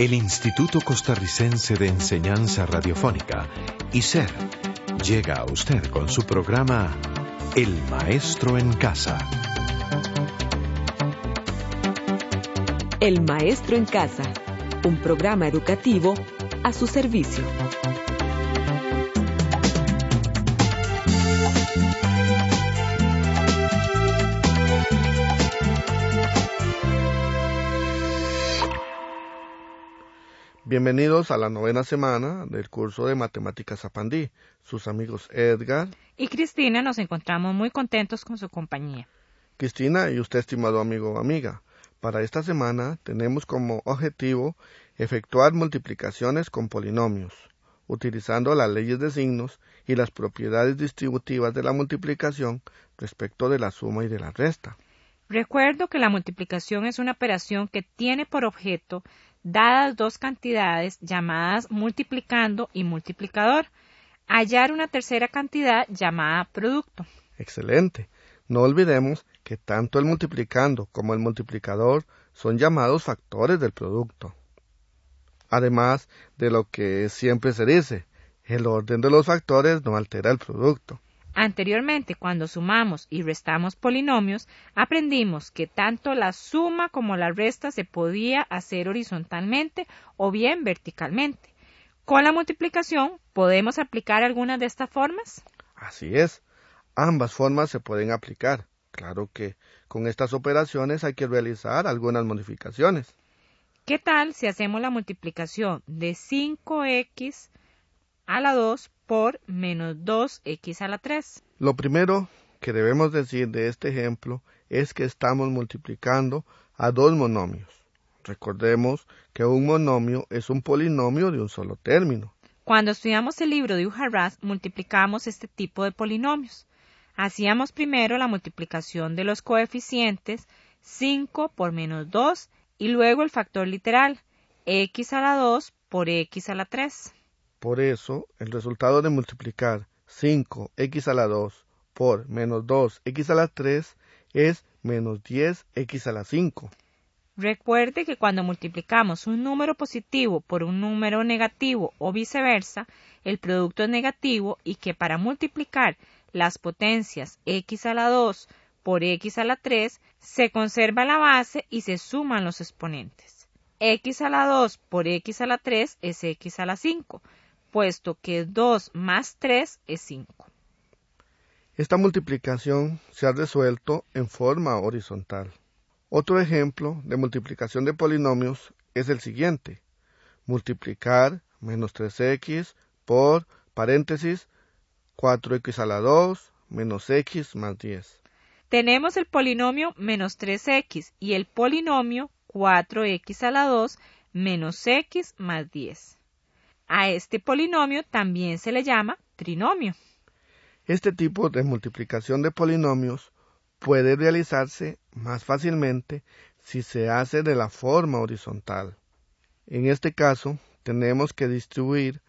El Instituto Costarricense de Enseñanza Radiofónica, ICER, llega a usted con su programa El Maestro en Casa. El Maestro en Casa, un programa educativo a su servicio. Bienvenidos a la novena semana del curso de Matemáticas Apandí. Sus amigos Edgar y Cristina nos encontramos muy contentos con su compañía. Cristina y usted, estimado amigo o amiga, para esta semana tenemos como objetivo efectuar multiplicaciones con polinomios, utilizando las leyes de signos y las propiedades distributivas de la multiplicación respecto de la suma y de la resta. Recuerdo que la multiplicación es una operación que tiene por objeto dadas dos cantidades llamadas multiplicando y multiplicador, hallar una tercera cantidad llamada producto. Excelente. No olvidemos que tanto el multiplicando como el multiplicador son llamados factores del producto. Además de lo que siempre se dice, el orden de los factores no altera el producto. Anteriormente, cuando sumamos y restamos polinomios, aprendimos que tanto la suma como la resta se podía hacer horizontalmente o bien verticalmente. Con la multiplicación, ¿podemos aplicar alguna de estas formas? Así es. Ambas formas se pueden aplicar. Claro que con estas operaciones hay que realizar algunas modificaciones. ¿Qué tal si hacemos la multiplicación de 5x a la 2 por menos 2x a la 3. Lo primero que debemos decir de este ejemplo es que estamos multiplicando a dos monomios. Recordemos que un monomio es un polinomio de un solo término. Cuando estudiamos el libro de Ujarraz, multiplicamos este tipo de polinomios. Hacíamos primero la multiplicación de los coeficientes 5 por menos 2 y luego el factor literal x a la 2 por x a la 3. Por eso, el resultado de multiplicar 5x a la 2 por menos 2x a la 3 es menos 10x a la 5. Recuerde que cuando multiplicamos un número positivo por un número negativo o viceversa, el producto es negativo y que para multiplicar las potencias x a la 2 por x a la 3 se conserva la base y se suman los exponentes. x a la 2 por x a la 3 es x a la 5 puesto que 2 más 3 es 5. Esta multiplicación se ha resuelto en forma horizontal. Otro ejemplo de multiplicación de polinomios es el siguiente. Multiplicar menos 3x por paréntesis 4x a la 2 menos x más 10. Tenemos el polinomio menos 3x y el polinomio 4x a la 2 menos x más 10. A este polinomio también se le llama trinomio. Este tipo de multiplicación de polinomios puede realizarse más fácilmente si se hace de la forma horizontal. En este caso, tenemos que distribuir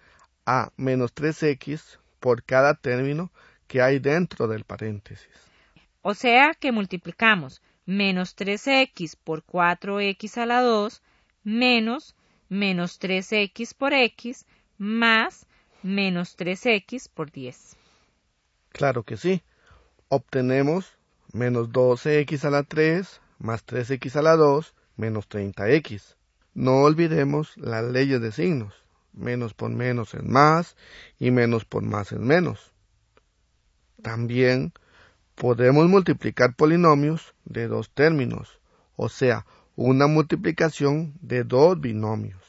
a menos 3x por cada término que hay dentro del paréntesis. O sea que multiplicamos menos 3x por 4x a la 2 menos menos 3x por x más menos 3x por 10. Claro que sí. Obtenemos menos 12x a la 3 más 3x a la 2 menos 30x. No olvidemos las leyes de signos. Menos por menos es más y menos por más es menos. También podemos multiplicar polinomios de dos términos, o sea, una multiplicación de dos binomios.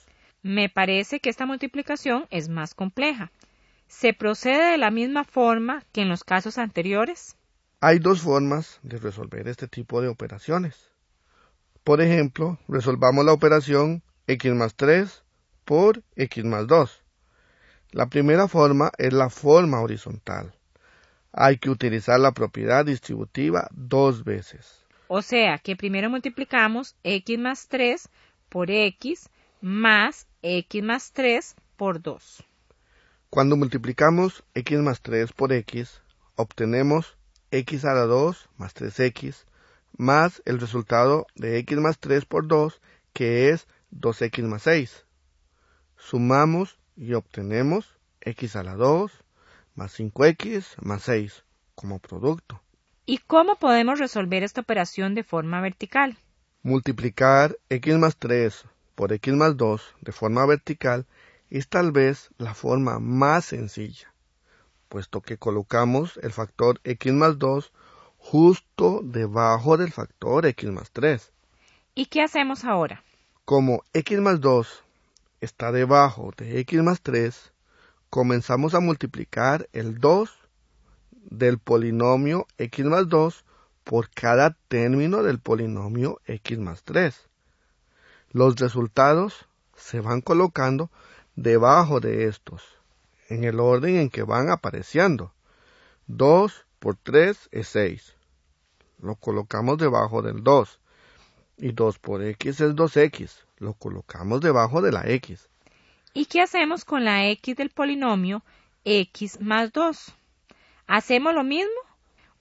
Me parece que esta multiplicación es más compleja. ¿Se procede de la misma forma que en los casos anteriores? Hay dos formas de resolver este tipo de operaciones. Por ejemplo, resolvamos la operación x más 3 por x más 2. La primera forma es la forma horizontal. Hay que utilizar la propiedad distributiva dos veces. O sea que primero multiplicamos x más 3 por x más x más 3 por 2. Cuando multiplicamos x más 3 por x, obtenemos x a la 2 más 3x más el resultado de x más 3 por 2, que es 2x más 6. sumamos y obtenemos x a la 2 más 5x más 6 como producto. ¿Y cómo podemos resolver esta operación de forma vertical? Multiplicar x más 3 por x más 2 de forma vertical es tal vez la forma más sencilla, puesto que colocamos el factor x más 2 justo debajo del factor x más 3. ¿Y qué hacemos ahora? Como x más 2 está debajo de x más 3, comenzamos a multiplicar el 2 del polinomio x más 2 por cada término del polinomio x más 3. Los resultados se van colocando debajo de estos, en el orden en que van apareciendo. 2 por 3 es 6. Lo colocamos debajo del 2. Y 2 por x es 2x. Lo colocamos debajo de la x. ¿Y qué hacemos con la x del polinomio x más 2? ¿Hacemos lo mismo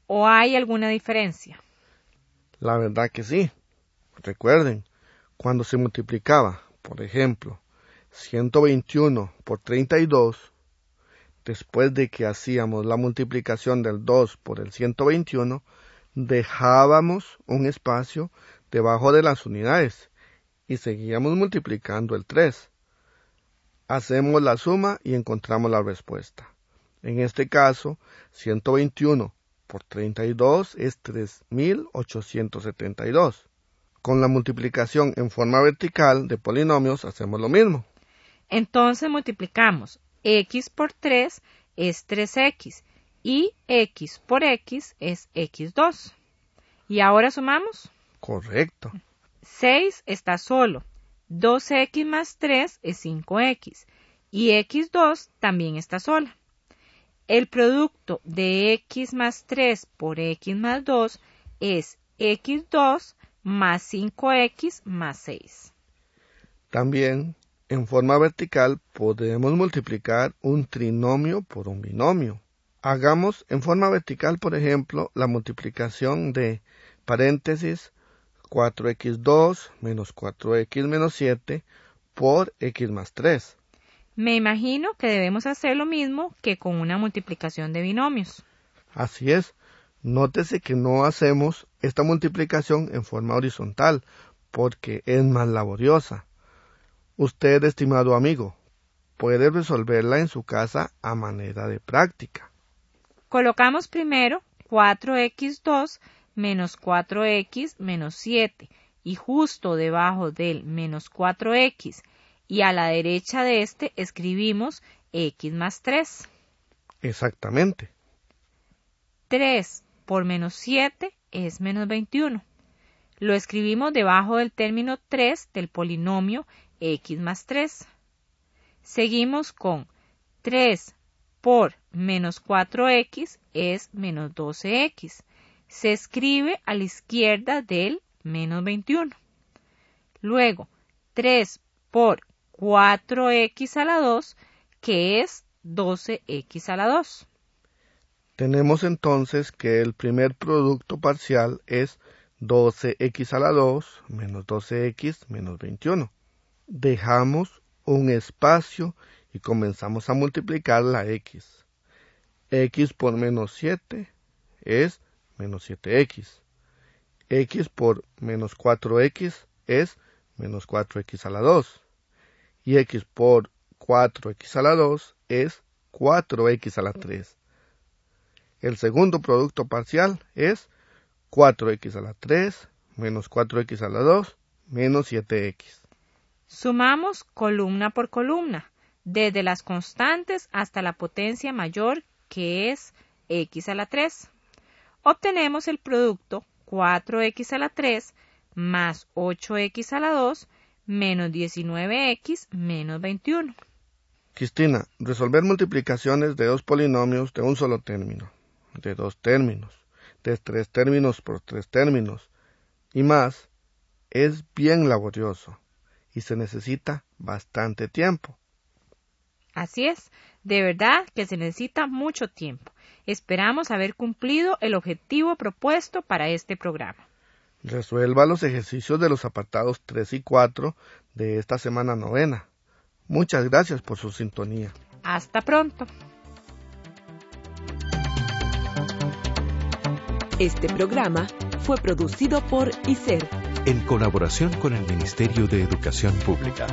o hay alguna diferencia? La verdad que sí. Recuerden, cuando se multiplicaba, por ejemplo, 121 por 32, después de que hacíamos la multiplicación del 2 por el 121, dejábamos un espacio debajo de las unidades y seguíamos multiplicando el 3. Hacemos la suma y encontramos la respuesta. En este caso, 121 por 32 es 3872. Con la multiplicación en forma vertical de polinomios hacemos lo mismo. Entonces multiplicamos x por 3 es 3x y x por x es x2. ¿Y ahora sumamos? Correcto. 6 está solo. 2x más 3 es 5x y x2 también está sola. El producto de x más 3 por x más 2 es x2 más 5x más 6. También, en forma vertical, podemos multiplicar un trinomio por un binomio. Hagamos en forma vertical, por ejemplo, la multiplicación de paréntesis 4x2 menos 4x menos 7 por x más 3. Me imagino que debemos hacer lo mismo que con una multiplicación de binomios. Así es. Nótese que no hacemos esta multiplicación en forma horizontal, porque es más laboriosa. Usted, estimado amigo, puede resolverla en su casa a manera de práctica. Colocamos primero 4x2 menos 4x menos 7 y justo debajo del menos 4x y a la derecha de este escribimos x más 3. Exactamente. 3 por menos 7 es menos 21. Lo escribimos debajo del término 3 del polinomio x más 3. Seguimos con 3 por menos 4x es menos 12x. Se escribe a la izquierda del menos 21. Luego, 3 por 4x a la 2, que es 12x a la 2. Tenemos entonces que el primer producto parcial es 12x a la 2 menos 12x menos 21. Dejamos un espacio y comenzamos a multiplicar la x. x por menos 7 es menos 7x. x por menos 4x es menos 4x a la 2. Y x por 4x a la 2 es 4x a la 3. El segundo producto parcial es 4x a la 3 menos 4x a la 2 menos 7x. Sumamos columna por columna, desde las constantes hasta la potencia mayor que es x a la 3. Obtenemos el producto 4x a la 3 más 8x a la 2 menos 19x menos 21. Cristina, resolver multiplicaciones de dos polinomios de un solo término de dos términos, de tres términos por tres términos y más, es bien laborioso y se necesita bastante tiempo. Así es, de verdad que se necesita mucho tiempo. Esperamos haber cumplido el objetivo propuesto para este programa. Resuelva los ejercicios de los apartados 3 y 4 de esta semana novena. Muchas gracias por su sintonía. Hasta pronto. Este programa fue producido por ICER en colaboración con el Ministerio de Educación Pública.